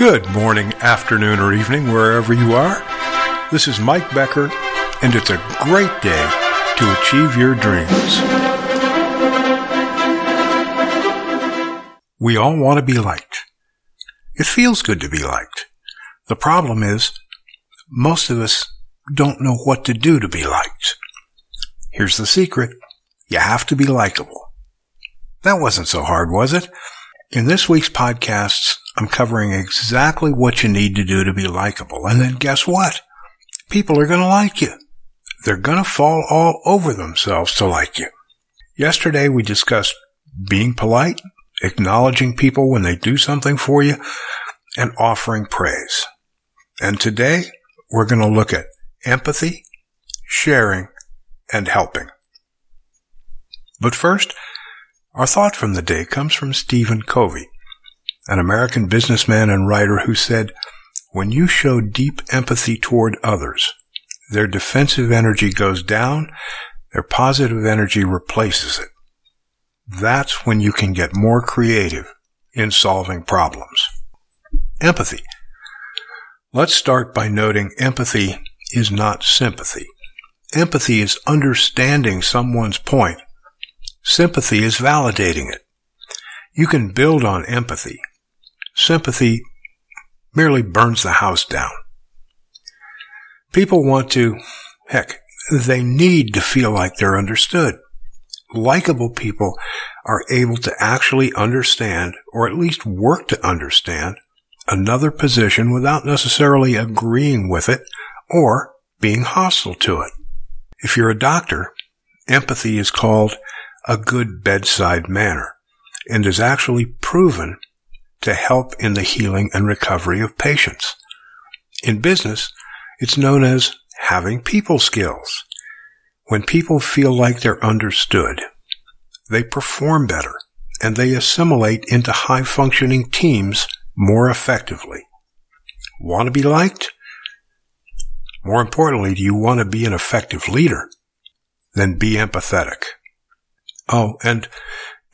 Good morning, afternoon, or evening, wherever you are. This is Mike Becker, and it's a great day to achieve your dreams. We all want to be liked. It feels good to be liked. The problem is, most of us don't know what to do to be liked. Here's the secret. You have to be likable. That wasn't so hard, was it? In this week's podcasts, I'm covering exactly what you need to do to be likable. And then guess what? People are going to like you. They're going to fall all over themselves to like you. Yesterday we discussed being polite, acknowledging people when they do something for you, and offering praise. And today we're going to look at empathy, sharing, and helping. But first, our thought from the day comes from Stephen Covey, an American businessman and writer who said, when you show deep empathy toward others, their defensive energy goes down, their positive energy replaces it. That's when you can get more creative in solving problems. Empathy. Let's start by noting empathy is not sympathy. Empathy is understanding someone's point. Sympathy is validating it. You can build on empathy. Sympathy merely burns the house down. People want to, heck, they need to feel like they're understood. Likeable people are able to actually understand, or at least work to understand, another position without necessarily agreeing with it or being hostile to it. If you're a doctor, empathy is called a good bedside manner and is actually proven to help in the healing and recovery of patients. In business, it's known as having people skills. When people feel like they're understood, they perform better and they assimilate into high functioning teams more effectively. Want to be liked? More importantly, do you want to be an effective leader? Then be empathetic. Oh, and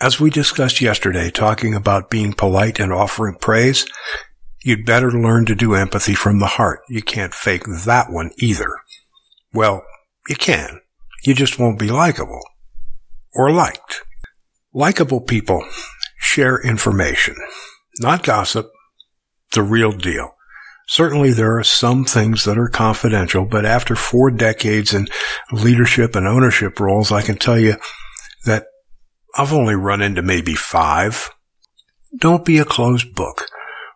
as we discussed yesterday, talking about being polite and offering praise, you'd better learn to do empathy from the heart. You can't fake that one either. Well, you can. You just won't be likable. Or liked. Likable people share information, not gossip, the real deal. Certainly there are some things that are confidential, but after four decades in leadership and ownership roles, I can tell you that I've only run into maybe five. Don't be a closed book.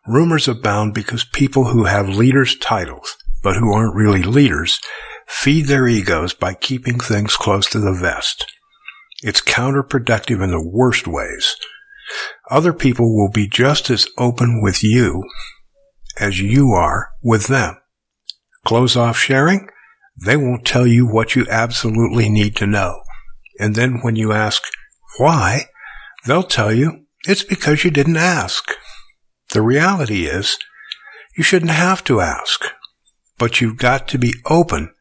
Rumors abound because people who have leaders titles, but who aren't really leaders, feed their egos by keeping things close to the vest. It's counterproductive in the worst ways. Other people will be just as open with you as you are with them. Close off sharing, they won't tell you what you absolutely need to know. And then when you ask why, they'll tell you it's because you didn't ask. The reality is you shouldn't have to ask, but you've got to be open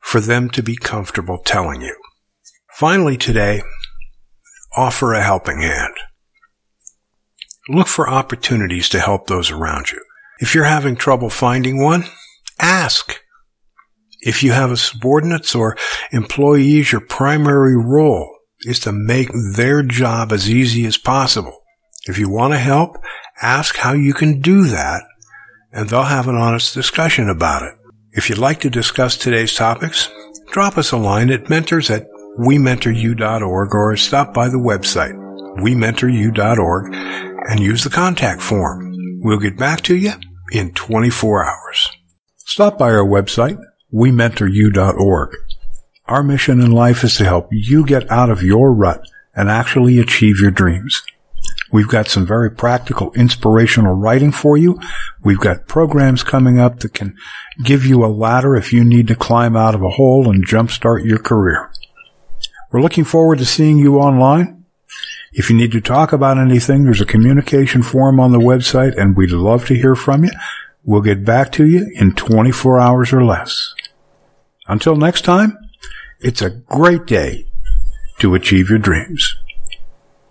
for them to be comfortable telling you. Finally today, offer a helping hand. Look for opportunities to help those around you. If you're having trouble finding one, ask. If you have a subordinates or employees, your primary role is to make their job as easy as possible. If you want to help, ask how you can do that, and they'll have an honest discussion about it. If you'd like to discuss today's topics, drop us a line at mentors at wementoryou.org or stop by the website, wementoryou.org, and use the contact form. We'll get back to you in 24 hours. Stop by our website, wementoryou.org. Our mission in life is to help you get out of your rut and actually achieve your dreams. We've got some very practical, inspirational writing for you. We've got programs coming up that can give you a ladder if you need to climb out of a hole and jumpstart your career. We're looking forward to seeing you online. If you need to talk about anything, there's a communication form on the website and we'd love to hear from you. We'll get back to you in 24 hours or less. Until next time, it's a great day to achieve your dreams.